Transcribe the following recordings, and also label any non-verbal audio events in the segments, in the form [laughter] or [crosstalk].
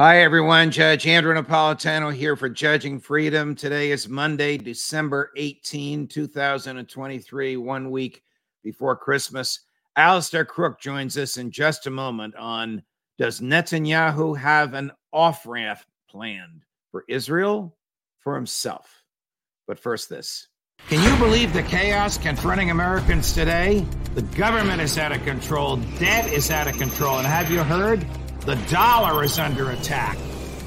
Hi, everyone. Judge Andrew Napolitano here for Judging Freedom. Today is Monday, December 18, 2023, one week before Christmas. Alastair Crooke joins us in just a moment on Does Netanyahu have an off ramp planned for Israel, for himself? But first, this. Can you believe the chaos confronting Americans today? The government is out of control, debt is out of control. And have you heard? The dollar is under attack.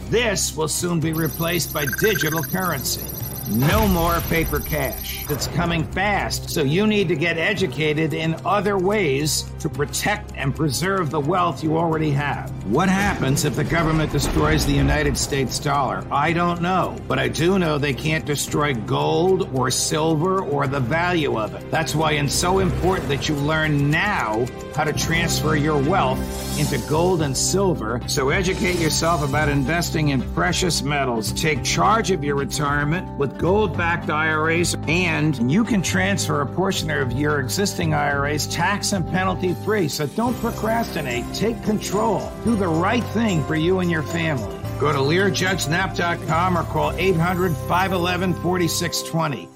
This will soon be replaced by digital currency. No more paper cash. It's coming fast, so you need to get educated in other ways to protect and preserve the wealth you already have. What happens if the government destroys the United States dollar? I don't know, but I do know they can't destroy gold or silver or the value of it. That's why it's so important that you learn now how to transfer your wealth into gold and silver. So educate yourself about investing in precious metals. Take charge of your retirement with gold backed IRAs, and you can transfer a portion of your existing IRAs tax and penalty free. So don't procrastinate. Take control. Do the right thing for you and your family. Go to LearJudgeNap.com or call 800 511 4620.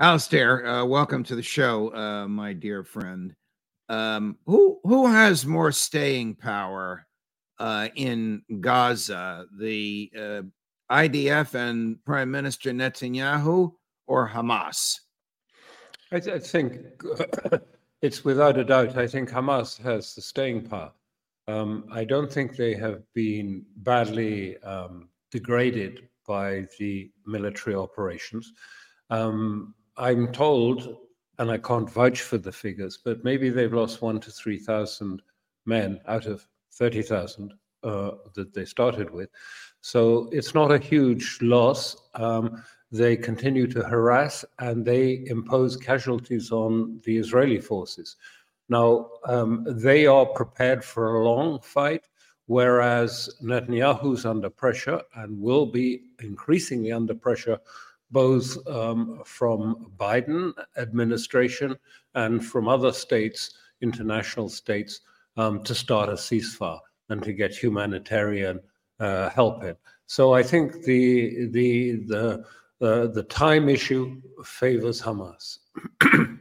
Alastair, uh, welcome to the show, uh, my dear friend. Um, who who has more staying power uh, in Gaza, the uh, IDF and Prime Minister Netanyahu, or Hamas? I, I think [coughs] it's without a doubt. I think Hamas has the staying power. Um, I don't think they have been badly um, degraded by the military operations. Um, I'm told, and I can't vouch for the figures, but maybe they've lost one to 3,000 men out of 30,000 uh, that they started with. So it's not a huge loss. Um, they continue to harass and they impose casualties on the Israeli forces. Now, um, they are prepared for a long fight, whereas Netanyahu's under pressure and will be increasingly under pressure both um, from Biden administration and from other states, international states, um, to start a ceasefire and to get humanitarian uh, help it. So I think the the the uh, the time issue favors Hamas. [clears throat]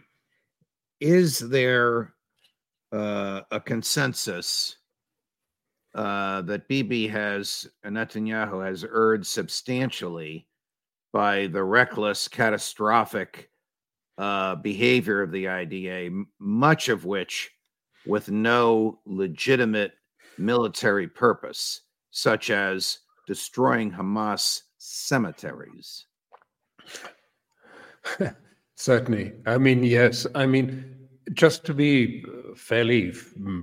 Is there uh, a consensus uh, that Bibi has Netanyahu has erred substantially by the reckless, catastrophic uh, behavior of the IDA, much of which with no legitimate military purpose, such as destroying Hamas cemeteries. [laughs] Certainly. I mean, yes. I mean, just to be fairly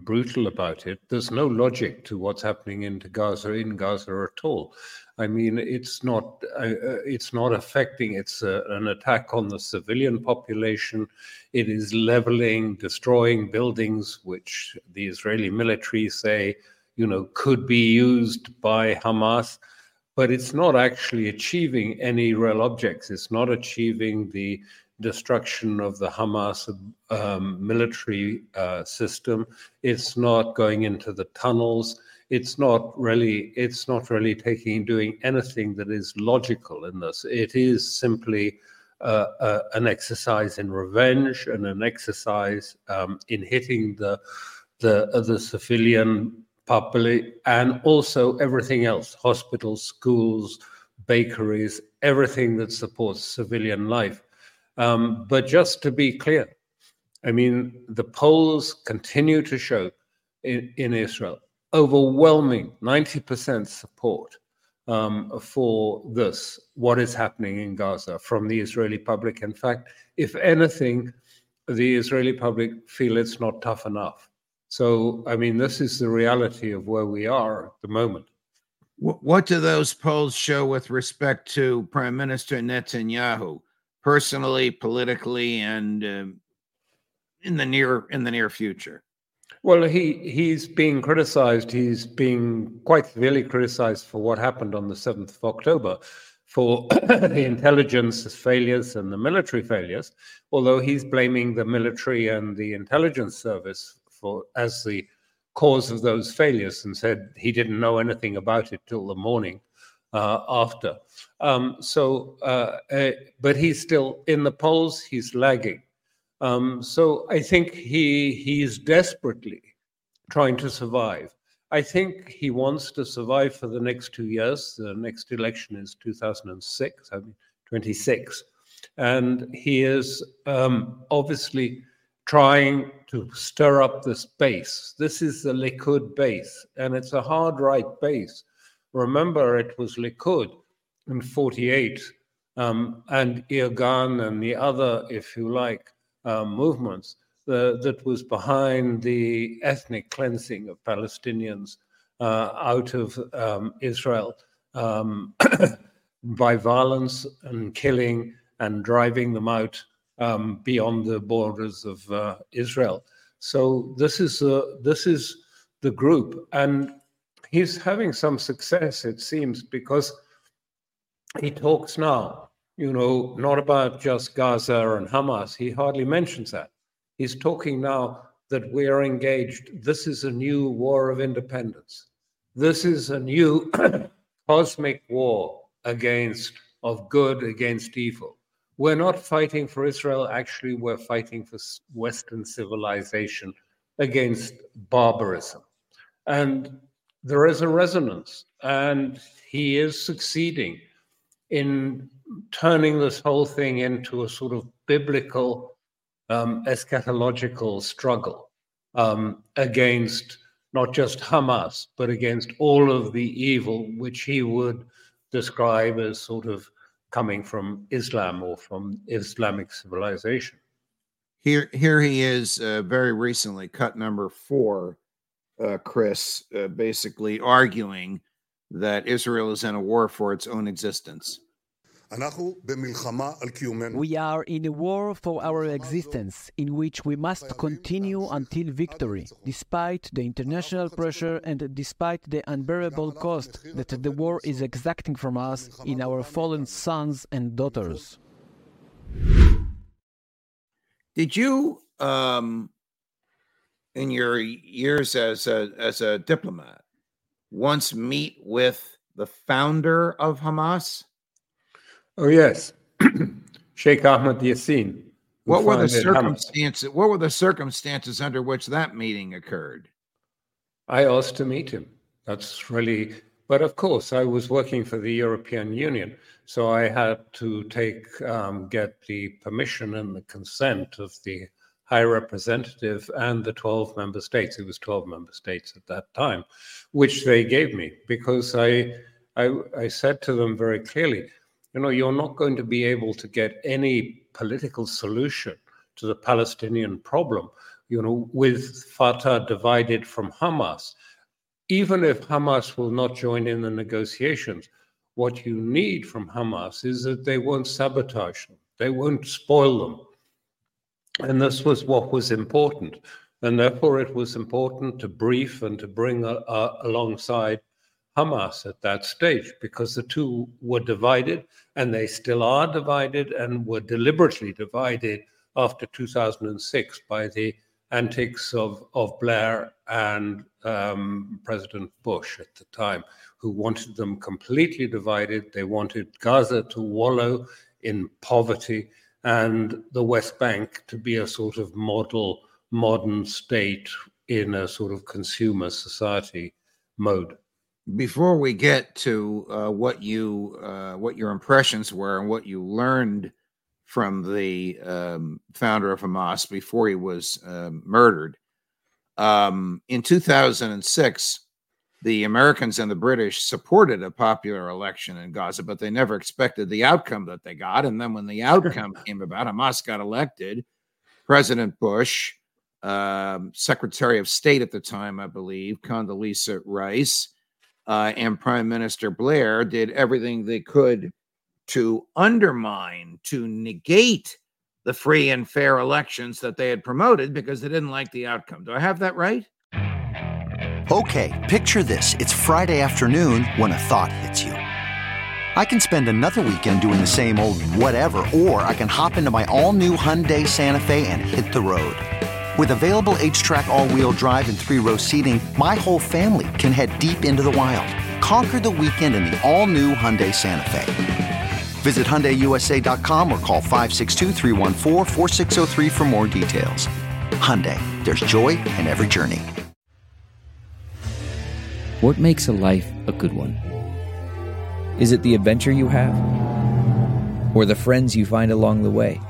brutal about it, there's no logic to what's happening in Gaza in Gaza at all. I mean, it's not uh, uh, it's not affecting. It's a, uh, an attack on the civilian population. It is leveling, destroying buildings, which the Israeli military say, you know, could be used by Hamas. But it's not actually achieving any real objects. It's not achieving the destruction of the Hamas um, military uh, system. It's not going into the tunnels it's not really it's not really taking doing anything that is logical in this. It is simply uh, uh, an exercise in revenge and an exercise um, in hitting the the uh, the civilian public, and also everything else hospitals, schools, bakeries, everything that supports civilian life. Um, but just to be clear, I mean, the polls continue to show in, in Israel overwhelming 90% support um, for this, what is happening in Gaza from the Israeli public. In fact, if anything, the Israeli public feel it's not tough enough. So, I mean, this is the reality of where we are at the moment. What do those polls show with respect to Prime Minister Netanyahu, personally, politically, and uh, in the near in the near future? Well, he he's being criticized. He's being quite severely criticized for what happened on the seventh of October, for [coughs] the intelligence failures and the military failures. Although he's blaming the military and the intelligence service for as the cause of those failures, and said he didn't know anything about it till the morning uh, after. Um, so, uh, uh, but he's still in the polls. He's lagging. Um, so I think he he is desperately trying to survive. I think he wants to survive for the next two years. The next election is 2006, I mean 26, and he is um, obviously trying to stir up this base. This is the Likud base, and it's a hard right base. Remember, it was Likud in 48 um, and Irgun and the other, if you like, um, movements the, that was behind the ethnic cleansing of Palestinians uh, out of um, Israel um, [coughs] by violence and killing and driving them out um, beyond the borders of uh, Israel. So this is uh, this is the group, and he's having some success, it seems, because he talks now you know, not about just Gaza and Hamas. He hardly mentions that. He's talking now that we are engaged. This is a new war of independence. This is a new [clears throat] cosmic war against of good against evil. We're not fighting for Israel. Actually, we're fighting for Western civilization against barbarism. And there is a resonance, and he is succeeding in turning this whole thing into a sort of biblical um, eschatological struggle um, against not just Hamas, but against all of the evil which he would describe as sort of coming from Islam or from Islamic civilization. Here, here he is, uh, very recently, cut number four, uh, Chris, uh, basically arguing that Israel is in a war for its own existence. We are in a war for our existence, in which we must continue until victory, despite the international pressure and despite the unbearable cost that the war is exacting from us in our fallen sons and daughters. Did you, um, in your years as a as a diplomat, once meet with the founder of Hamas? Oh yes, [clears throat] Sheikh Ahmed Yassin. What were the circumstances? What were the circumstances under which that meeting occurred? I asked to meet him. That's really, but of course, I was working for the European Union, so I had to take um, get the permission and the consent of the High Representative and the 12 member states. It was 12 member states at that time, which they gave me because I, I, I said to them very clearly you know, you're not going to be able to get any political solution to the Palestinian problem, you know, with Fatah divided from Hamas. Even if Hamas will not join in the negotiations, what you need from Hamas is that they won't sabotage them, they won't spoil them. And this was what was important. And therefore, it was important to brief and to bring a, a, alongside Hamas at that stage because the two were divided and they still are divided and were deliberately divided after 2006 by the antics of, of Blair and um, President Bush at the time, who wanted them completely divided. They wanted Gaza to wallow in poverty and the West Bank to be a sort of model modern state in a sort of consumer society mode. Before we get to uh, what you uh, what your impressions were and what you learned from the um, founder of Hamas before he was uh, murdered, um, in 2006, the Americans and the British supported a popular election in Gaza, but they never expected the outcome that they got. And then when the outcome came about, Hamas got elected. President Bush, um, Secretary of State at the time, I believe, Condoleezza Rice, uh, and Prime Minister Blair did everything they could to undermine, to negate the free and fair elections that they had promoted because they didn't like the outcome. Do I have that right? Okay, picture this. It's Friday afternoon when a thought hits you. I can spend another weekend doing the same old whatever, or I can hop into my all new Hyundai Santa Fe and hit the road. With available HTRAC, all wheel drive, and three row seating, my whole family can head deep into the wild. Conquer the weekend in the all new Hyundai Santa Fe. Visit HyundaiUSA.com or call 562 for more details. Hyundai, there's joy in every journey. What makes a life a good one? Is it the adventure you have? Or the friends you find along the way?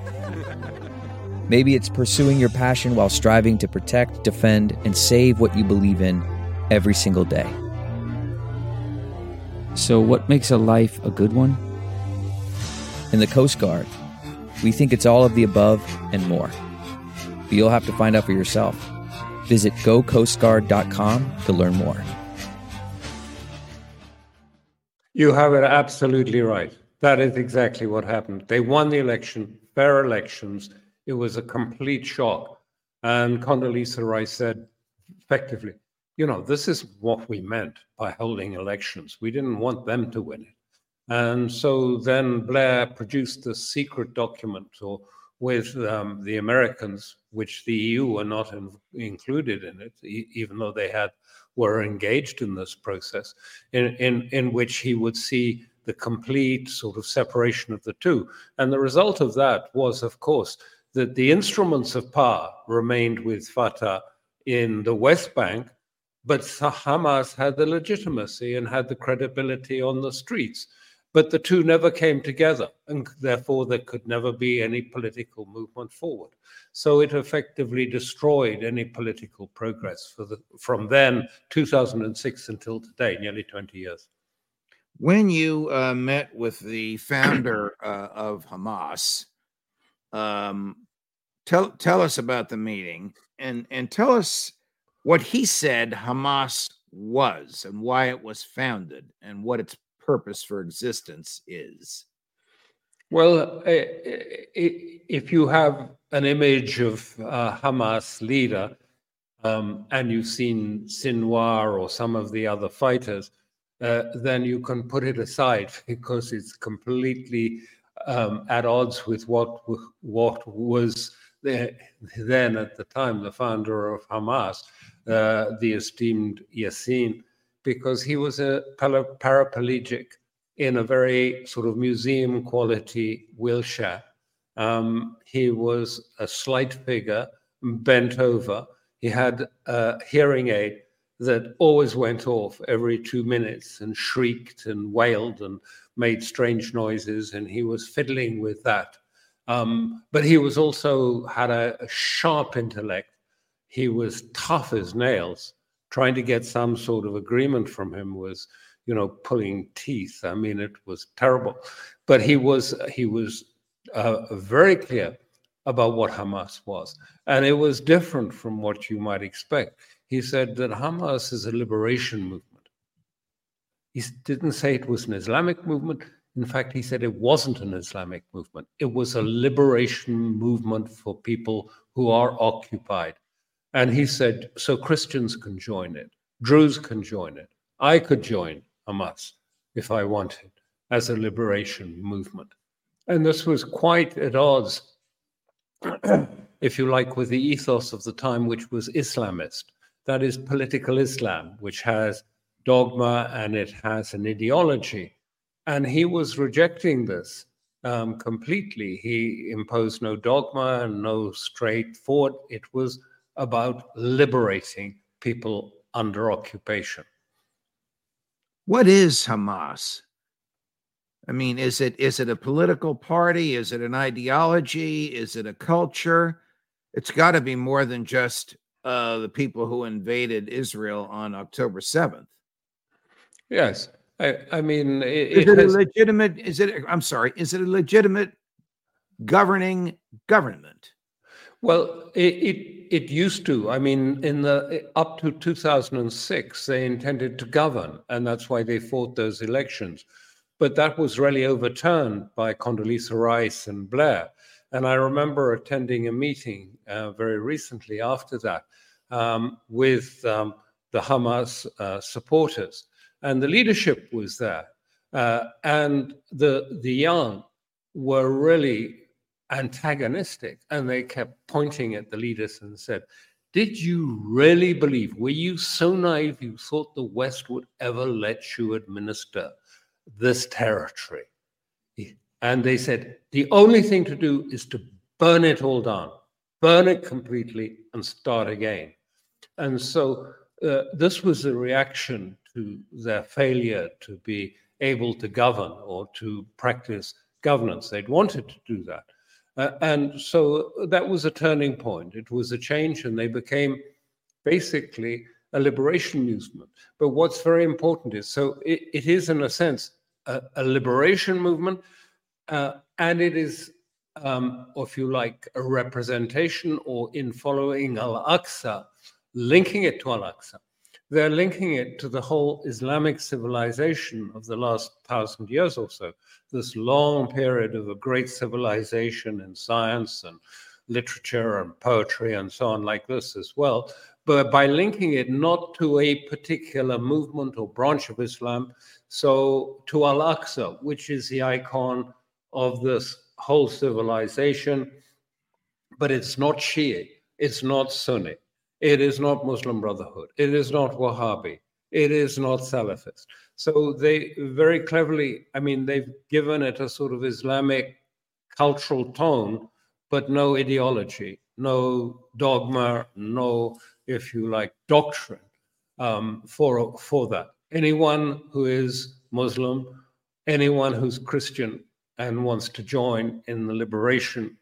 Maybe it's pursuing your passion while striving to protect, defend, and save what you believe in every single day. So, what makes a life a good one? In the Coast Guard, we think it's all of the above and more. But you'll have to find out for yourself. Visit gocoastguard.com to learn more. You have it absolutely right. That is exactly what happened. They won the election, fair elections. It was a complete shock. And Condoleezza Rice said effectively, you know, this is what we meant by holding elections. We didn't want them to win it. And so then Blair produced a secret document or with um, the Americans, which the EU were not in, included in it, e- even though they had were engaged in this process, in, in, in which he would see the complete sort of separation of the two. And the result of that was, of course, that the instruments of power remained with Fatah in the West Bank, but Hamas had the legitimacy and had the credibility on the streets. But the two never came together, and therefore there could never be any political movement forward. So it effectively destroyed any political progress the, from then, 2006, until today, nearly 20 years. When you uh, met with the founder uh, of Hamas, um, tell tell us about the meeting and and tell us what he said Hamas was and why it was founded and what its purpose for existence is? Well, if you have an image of a Hamas leader um, and you've seen Sinwar or some of the other fighters, uh, then you can put it aside [laughs] because it's completely um, at odds with what what was then at the time the founder of Hamas, uh, the esteemed Yassin because he was a paraplegic in a very sort of museum quality wheelchair. Um, he was a slight figure, bent over. He had a hearing aid that always went off every two minutes and shrieked and wailed and made strange noises, and he was fiddling with that. Um, but he was also had a, a sharp intellect. He was tough as nails. Trying to get some sort of agreement from him was you know pulling teeth. I mean it was terrible. But he was he was uh, very clear about what hamas was. And it was different from what you might expect. He said that hamas is a liberation movement. He didn't say it was an islamic movement in mm. fact he said it wasn't an islamic movement it was a liberation movement for people who are occupied and he said, so Christians can join it, Druze can join it. I could join Hamas if I wanted as a liberation movement. And this was quite at odds, [clears throat] if you like, with the ethos of the time, which was Islamist. That is political Islam, which has dogma and it has an ideology. And he was rejecting this um, completely. He imposed no dogma and no straightforward. It was about liberating people under occupation. What is Hamas? I mean, is it is it a political party? Is it an ideology? Is it a culture? It's got to be more than just uh, the people who invaded Israel on October seventh. Yes, I, I mean, it, Is it it a legitimate? Is it? I'm sorry. Is it a legitimate governing government? Well, it, it it used to. I mean, in the up to 2006, they intended to govern, and that's why they fought those elections. But that was really overturned by Condoleezza Rice and Blair. And I remember attending a meeting uh, very recently after that um, with um, the Hamas uh, supporters, and the leadership was there, uh, and the the young were really antagonistic and they kept pointing at the leaders and said did you really believe were you so naive you thought the west would ever let you administer this territory? And they said the only thing to do is to burn it all down burn it completely and start again. And so uh, this was a reaction to their failure to be able to govern or to practice governance they'd wanted to do that uh, and so that was a turning point. It was a change, and they became basically a liberation movement. But what's very important is so it, it is, in a sense, a, a liberation movement, uh, and it is, um, if you like, a representation or in following Al Aqsa, linking it to Al Aqsa. They're linking it to the whole Islamic civilization of the last thousand years or so, this long period of a great civilization in science and literature and poetry and so on, like this as well. But by linking it not to a particular movement or branch of Islam, so to Al Aqsa, which is the icon of this whole civilization, but it's not Shia, it's not Sunni, it is not Muslim Brotherhood, it is not Wahhabi, it is not Salafist. So they very cleverly, I mean, they've given it a sort of Islamic cultural tone, but no ideology, no dogma, no, if you like, doctrine um, for, for that. Anyone who is Muslim, anyone who's Christian and wants to join in the liberation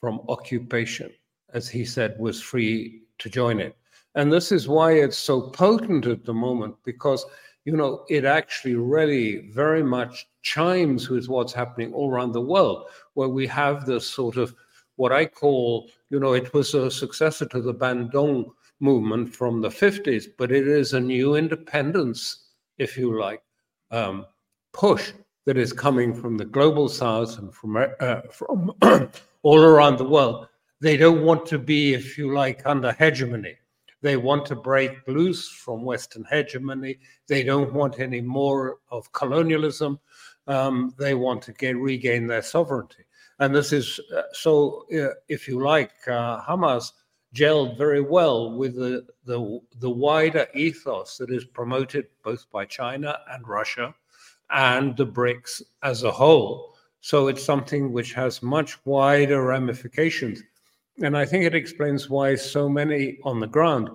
from occupation, as he said, was free to join it. And this is why it's so potent at the moment, because you know, it actually really very much chimes with what's happening all around the world, where we have this sort of what I call, you know, it was a successor to the Bandung movement from the 50s, but it is a new independence, if you like, um, push that is coming from the global south and from, uh, from [coughs] all around the world. They don't want to be, if you like, under hegemony. They want to break loose from Western hegemony. They don't want any more of colonialism. Um, they want to get, regain their sovereignty. And this is uh, so, uh, if you like, uh, Hamas gelled very well with the, the, the wider ethos that is promoted both by China and Russia and the BRICS as a whole. So it's something which has much wider ramifications. And I think it explains why so many on the ground,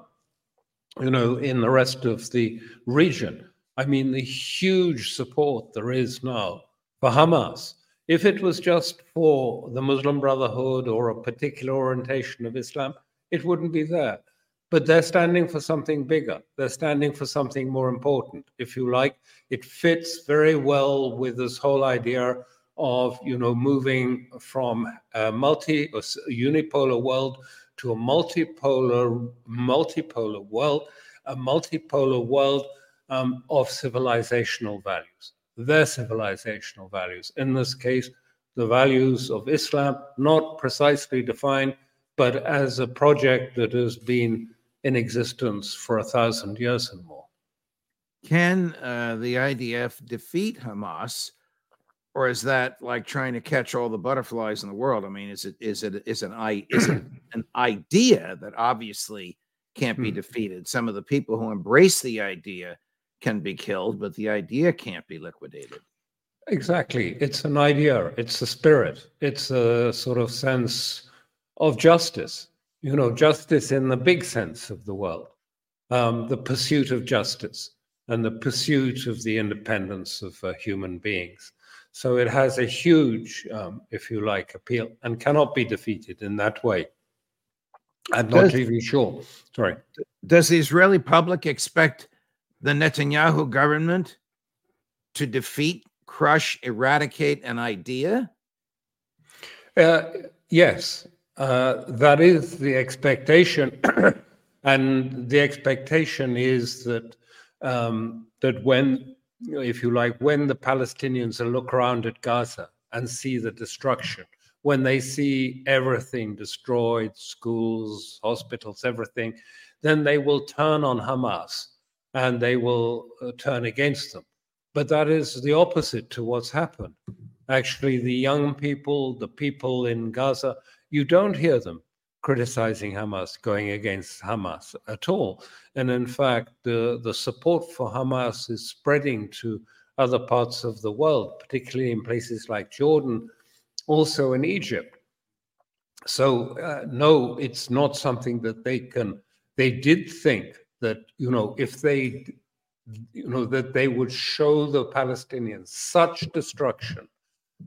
you know, in the rest of the region, I mean, the huge support there is now for Hamas. If it was just for the Muslim Brotherhood or a particular orientation of Islam, it wouldn't be there. But they're standing for something bigger. They're standing for something more important, if you like. It fits very well with this whole idea of you know moving from a multi or unipolar world to a multipolar multipolar world, a multipolar world um, of civilizational values, their civilizational values. In this case, the values of Islam, not precisely defined, but as a project that has been in existence for a thousand years and more. Can uh, the IDF defeat Hamas? Or is that like trying to catch all the butterflies in the world? I mean, is it is it is an i is it [clears throat] an idea that obviously can't be Hmm. defeated? Some of the people who embrace the idea can be killed, but the idea can't be liquidated. Exactly. It's an idea, it's a spirit, it's a sort of sense of justice, you know, justice in the big sense of the world, um, the pursuit of justice. and the pursuit of the independence of uh, human beings. So it has a huge, um, if you like, appeal and cannot be defeated in that way. I'm not does, even sure. Sorry. Does the Israeli public expect the Netanyahu government to defeat, crush, eradicate an idea? Uh, yes, uh, that is the expectation. [coughs] and the expectation is that um, that when, if you like, when the Palestinians look around at Gaza and see the destruction, when they see everything destroyed, schools, hospitals, everything, then they will turn on Hamas and they will uh, turn against them. But that is the opposite to what's happened. Actually, the young people, the people in Gaza, you don't hear them criticizing Hamas, going against Hamas at all. And in fact, the, the support for Hamas is spreading to other parts of the world, particularly in places like Jordan, also in Egypt. So, uh, no, it's not something that they can, they did think that, you know, if they, you know, that they would show the Palestinians such destruction,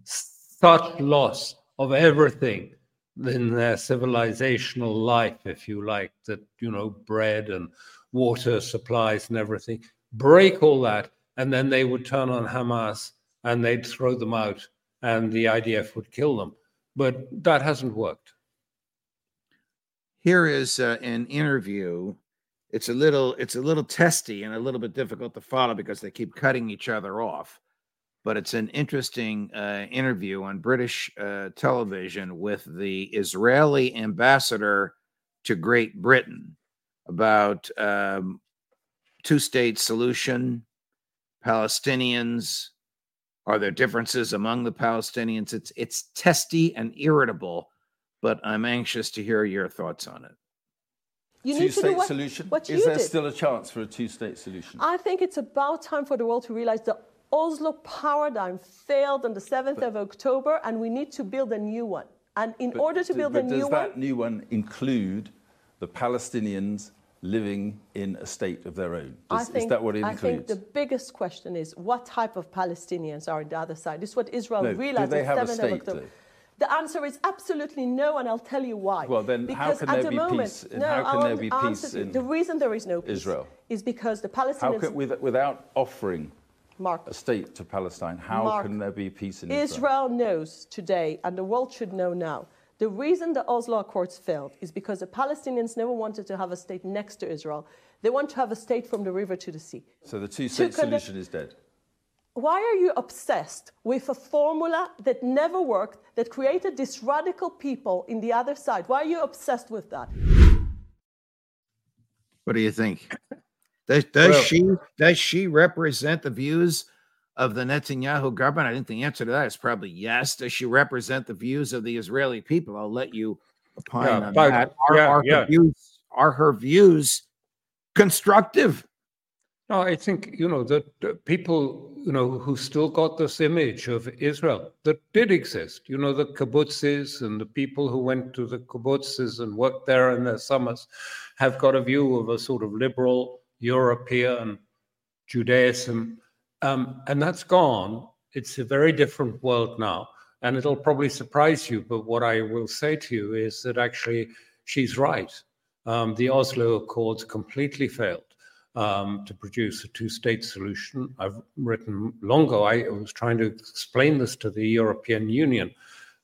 such loss of everything in their civilizational life, if you like, that, you know, bread and water supplies and everything, break all that, and then they would turn on Hamas and they'd throw them out and the IDF would kill them. But that hasn't worked. Here is uh, an interview. It's a little it's a little testy and a little bit difficult to follow because they keep cutting each other off but it's an interesting uh, interview on British uh, television with the Israeli ambassador to Great Britain about um, two state solution, Palestinians. Are there differences among the Palestinians? It's it's testy and irritable, but I'm anxious to hear your thoughts on it. You two-state solution. What Is there did. still a chance for a two-state solution? I think it's about time for the world to realize that Oslo paradigm failed on the 7th but, of October, and we need to build a new one. And in but, order to build a new one. Does that new one include the Palestinians living in a state of their own? Does, think, is that what it includes? I think the biggest question is what type of Palestinians are on the other side? This is what Israel no, realized on the 7th of October. Though? The answer is absolutely no, and I'll tell you why. Well, then because how can there the be moment, peace? No, how can there be peace in The reason there is no peace Israel is because the Palestinians... Can, without offering Mark, a state to Palestine. How Mark, can there be peace in Israel? Israel knows today, and the world should know now, the reason the Oslo Accords failed is because the Palestinians never wanted to have a state next to Israel. They want to have a state from the river to the sea. So the two state solution is dead. Why are you obsessed with a formula that never worked, that created this radical people in the other side? Why are you obsessed with that? What do you think? Does, does well, she does she represent the views of the Netanyahu government? I think the answer to that is probably yes. Does she represent the views of the Israeli people? I'll let you opine yeah, on that. Are, yeah, are, yeah. Her views, are her views constructive? No, I think you know that people you know who still got this image of Israel that did exist. You know the kibbutzes and the people who went to the kibbutzes and worked there in their summers have got a view of a sort of liberal European Judaism, um, and that's gone. It's a very different world now, and it'll probably surprise you. But what I will say to you is that actually she's right. Um, the Oslo Accords completely failed um, to produce a two-state solution. I've written long ago. I was trying to explain this to the European Union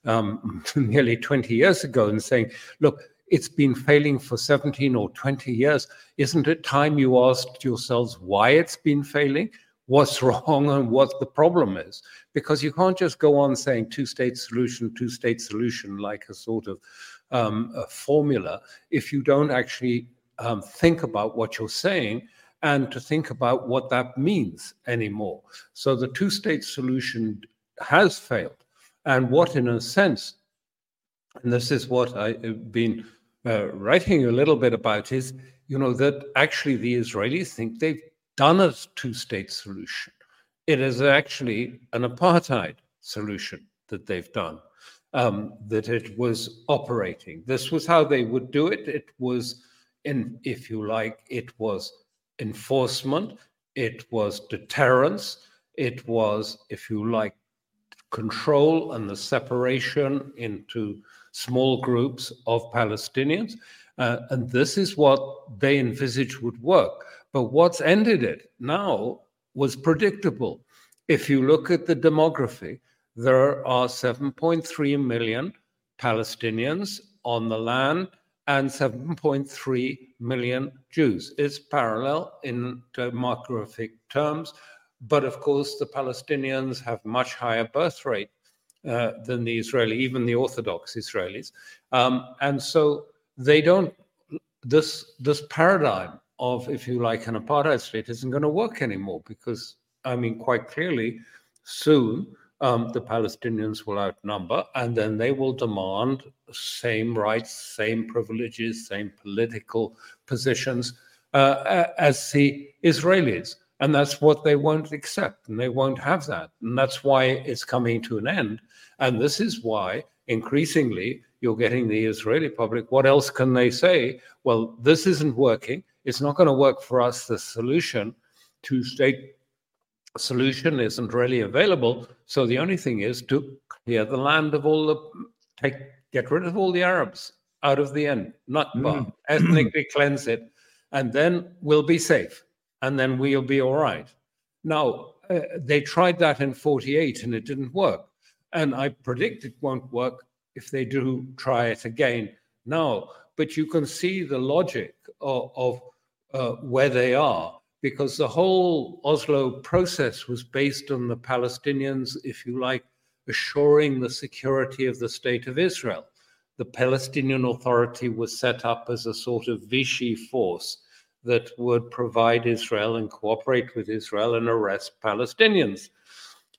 um, [laughs] nearly 20 years ago and saying, look, it's been failing for 17 or 20 years. Isn't it time you asked yourselves why it's been failing? What's [laughs] wrong and what the problem is? Because you can't just go on saying two state solution, two state solution like a sort of um, a formula if you don't actually um, think about what you're saying and to think about what that means anymore. So the two state solution has failed. And what, in a sense, and this is what I've been uh, writing a little bit about is, you know, that actually the Israelis think they've done a two state solution. It is actually an apartheid solution that they've done, um, that it was operating. This was how they would do it. It was, in, if you like, it was enforcement. it was deterrence, it was, if you like, control and the separation into small groups of Palestinians. Uh, and this is what they envisaged would work. But what's ended it now was predictable. If you look at the demography, there are 7.3 million Palestinians on the land and 7.3 million Jews. It's parallel in demographic terms, but of course, the Palestinians have much higher birth rate uh, than the Israeli, even the Orthodox Israelis, um, and so they don't. This this paradigm of, if you like, an apartheid state isn't going to work anymore because, I mean, quite clearly, soon um, the Palestinians will outnumber, and then they will demand same rights, same privileges, same political positions uh, as the Israelis. And that's what they won't accept, and they won't have that. And that's why it's coming to an end. And this is why increasingly you're getting the Israeli public. What else can they say? Well, this isn't working. It's not going to work for us. The solution, two state solution, isn't really available. So the only thing is to clear the land of all the, take, get rid of all the Arabs out of the end, not mm. ethnically cleanse it, and then we'll be safe and then we'll be all right. Now, uh, they tried that in 48 and it didn't work. And I predict it won't work if they do try it again now. But you can see the logic of, of uh, where they are because the whole Oslo process was based on the Palestinians, if you like, assuring the security of the state of Israel. The Palestinian Authority was set up as a sort of Vichy force that would provide Israel and cooperate with Israel and arrest Palestinians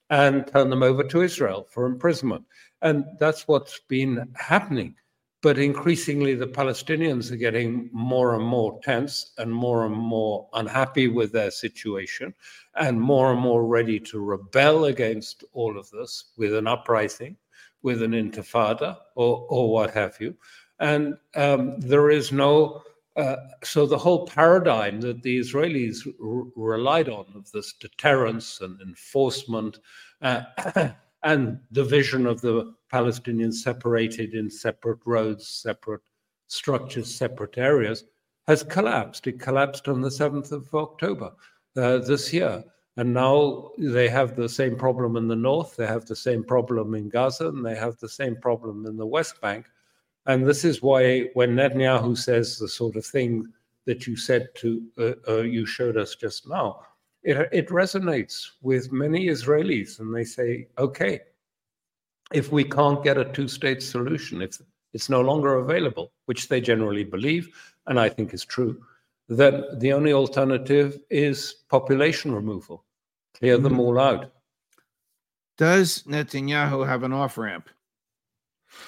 and turn them over to Israel for imprisonment. And that's what's been happening. But increasingly, the Palestinians are getting more and more tense and more and more unhappy with their situation and more and more ready to rebel against all of this with an uprising, with an intifada, or, or what have you. And um, there is no uh, so the whole paradigm that the Israelis r- relied on of this deterrence and enforcement uh, [clears throat] and the vision of the Palestinians separated in separate roads, separate structures, separate areas has collapsed. It collapsed on the 7th of October uh, this year. And now they have the same problem in the north, they have the same problem in Gaza, and they have the same problem in the West Bank. And this is why when Netanyahu says the sort of thing that you said to, uh, uh, you showed us just now, it, it resonates with many Israelis. And they say, okay, if we can't get a two state solution, if it's no longer available, which they generally believe, and I think is true, then the only alternative is population removal, clear them mm-hmm. all out. Does Netanyahu have an off ramp?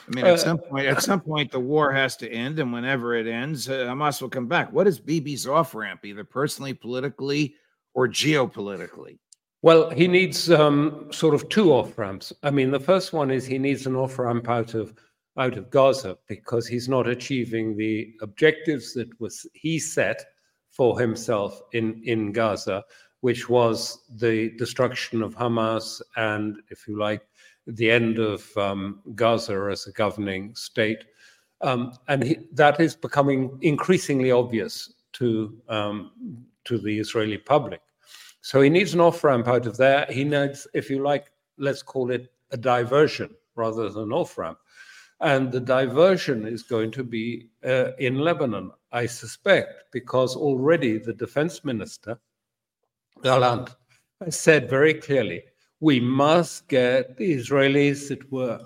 I mean, at uh, some point, at some point, the war has to end, and whenever it ends, uh, Hamas will come back. What is Bibi's off ramp, either personally, politically, or geopolitically? Well, he needs um, sort of two off ramps. I mean, the first one is he needs an off ramp out of out of Gaza because he's not achieving the objectives that was he set for himself in in Gaza, which was the destruction of Hamas and, if you like, the end of um, Gaza as a governing state. Um, and he, that is becoming increasingly obvious to, um, to the Israeli public. So he needs an off ramp out of there. He needs, if you like, let's call it a diversion rather than an off ramp. And the diversion is going to be uh, in Lebanon, I suspect, because already the defense minister, Gallant, has said very clearly we must get the Israelis that were,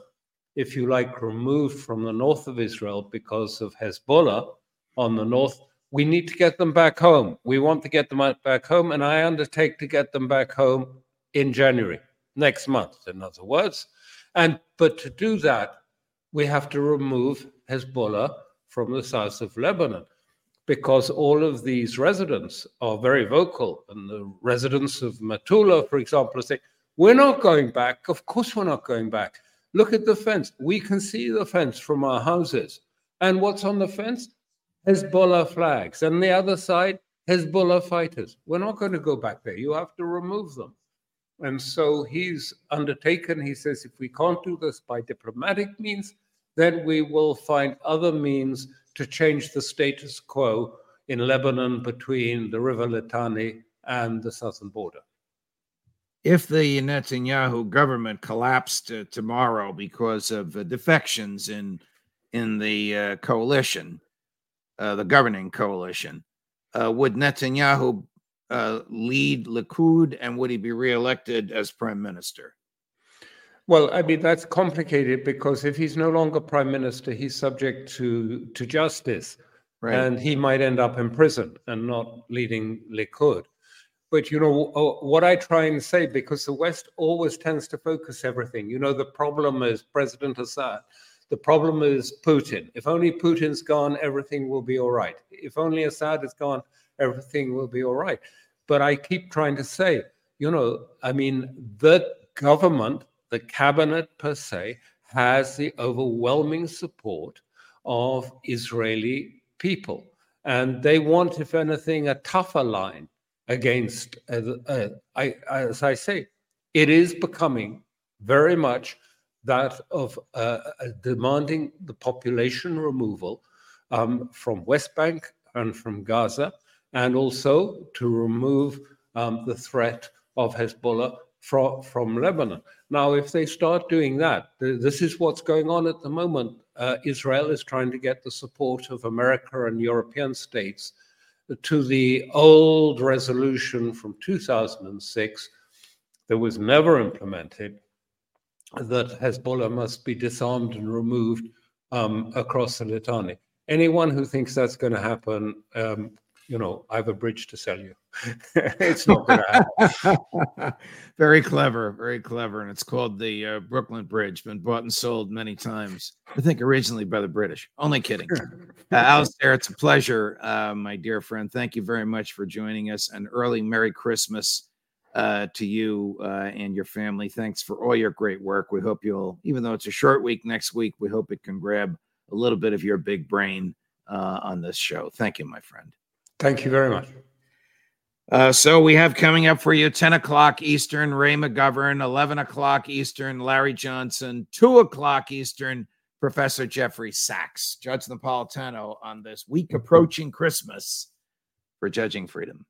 if you like, removed from the north of Israel because of Hezbollah on the north. We need to get them back home. We want to get them back home, and I undertake to get them back home in January, next month, in other words. And but to do that, we have to remove Hezbollah from the south of Lebanon because all of these residents are very vocal. And the residents of Metula, for example, are saying, we're not going back. Of course, we're not going back. Look at the fence. We can see the fence from our houses. And what's on the fence? Hezbollah flags. And the other side, Hezbollah fighters. We're not going to go back there. You have to remove them. And so he's undertaken, he says, if we can't do this by diplomatic means, then we will find other means to change the status quo in Lebanon between the River Litani and the southern border. If the Netanyahu government collapsed uh, tomorrow because of uh, defections in in the uh, coalition, uh, the governing coalition, uh, would Netanyahu uh, lead Likud and would he be reelected as prime minister? Well, I mean that's complicated because if he's no longer prime minister, he's subject to to justice, right. and he might end up in prison and not leading Likud. But you know uh, what I try and say because the West always tends to focus everything. You know the problem is President Assad. The problem is Putin. If only Putin's gone, everything will be all right. If only Assad is gone, everything will be all right. But I keep trying to say, you know, I mean, the government, the cabinet per se, has the overwhelming support of Israeli people. And they want, if anything, a tougher line against, uh, uh, I, as I say, it is becoming very much that of uh, uh demanding the population removal um, from West Bank and from Gaza and also to remove um, the threat of Hezbollah from, from Lebanon. Now, if they start doing that, th- this is what's going on at the moment. Uh, Israel is trying to get the support of America and European states to the old resolution from 2006 that was never implemented that Hezbollah must be disarmed and removed um, across the Litani. Anyone who thinks that's going to happen um, you know, I have a bridge to sell you. [laughs] it's not going to happen. [laughs] very clever, very clever. And it's called the uh, Brooklyn Bridge, been bought and sold many times. I think originally by the British. Only kidding. uh, Alastair, it's a pleasure, uh, my dear friend. Thank you very much for joining us. An early Merry Christmas uh, to you uh, and your family. Thanks for all your great work. We hope you'll, even though it's a short week next week, we hope it can grab a little bit of your big brain uh, on this show. Thank you, my friend. Thank you very much. Uh, so we have coming up for you 10 o'clock Eastern, Ray McGovern, 11 o'clock Eastern, Larry Johnson, 2 o'clock Eastern, Professor Jeffrey Sachs, Judge Napolitano on this week approaching Christmas for Judging Freedom.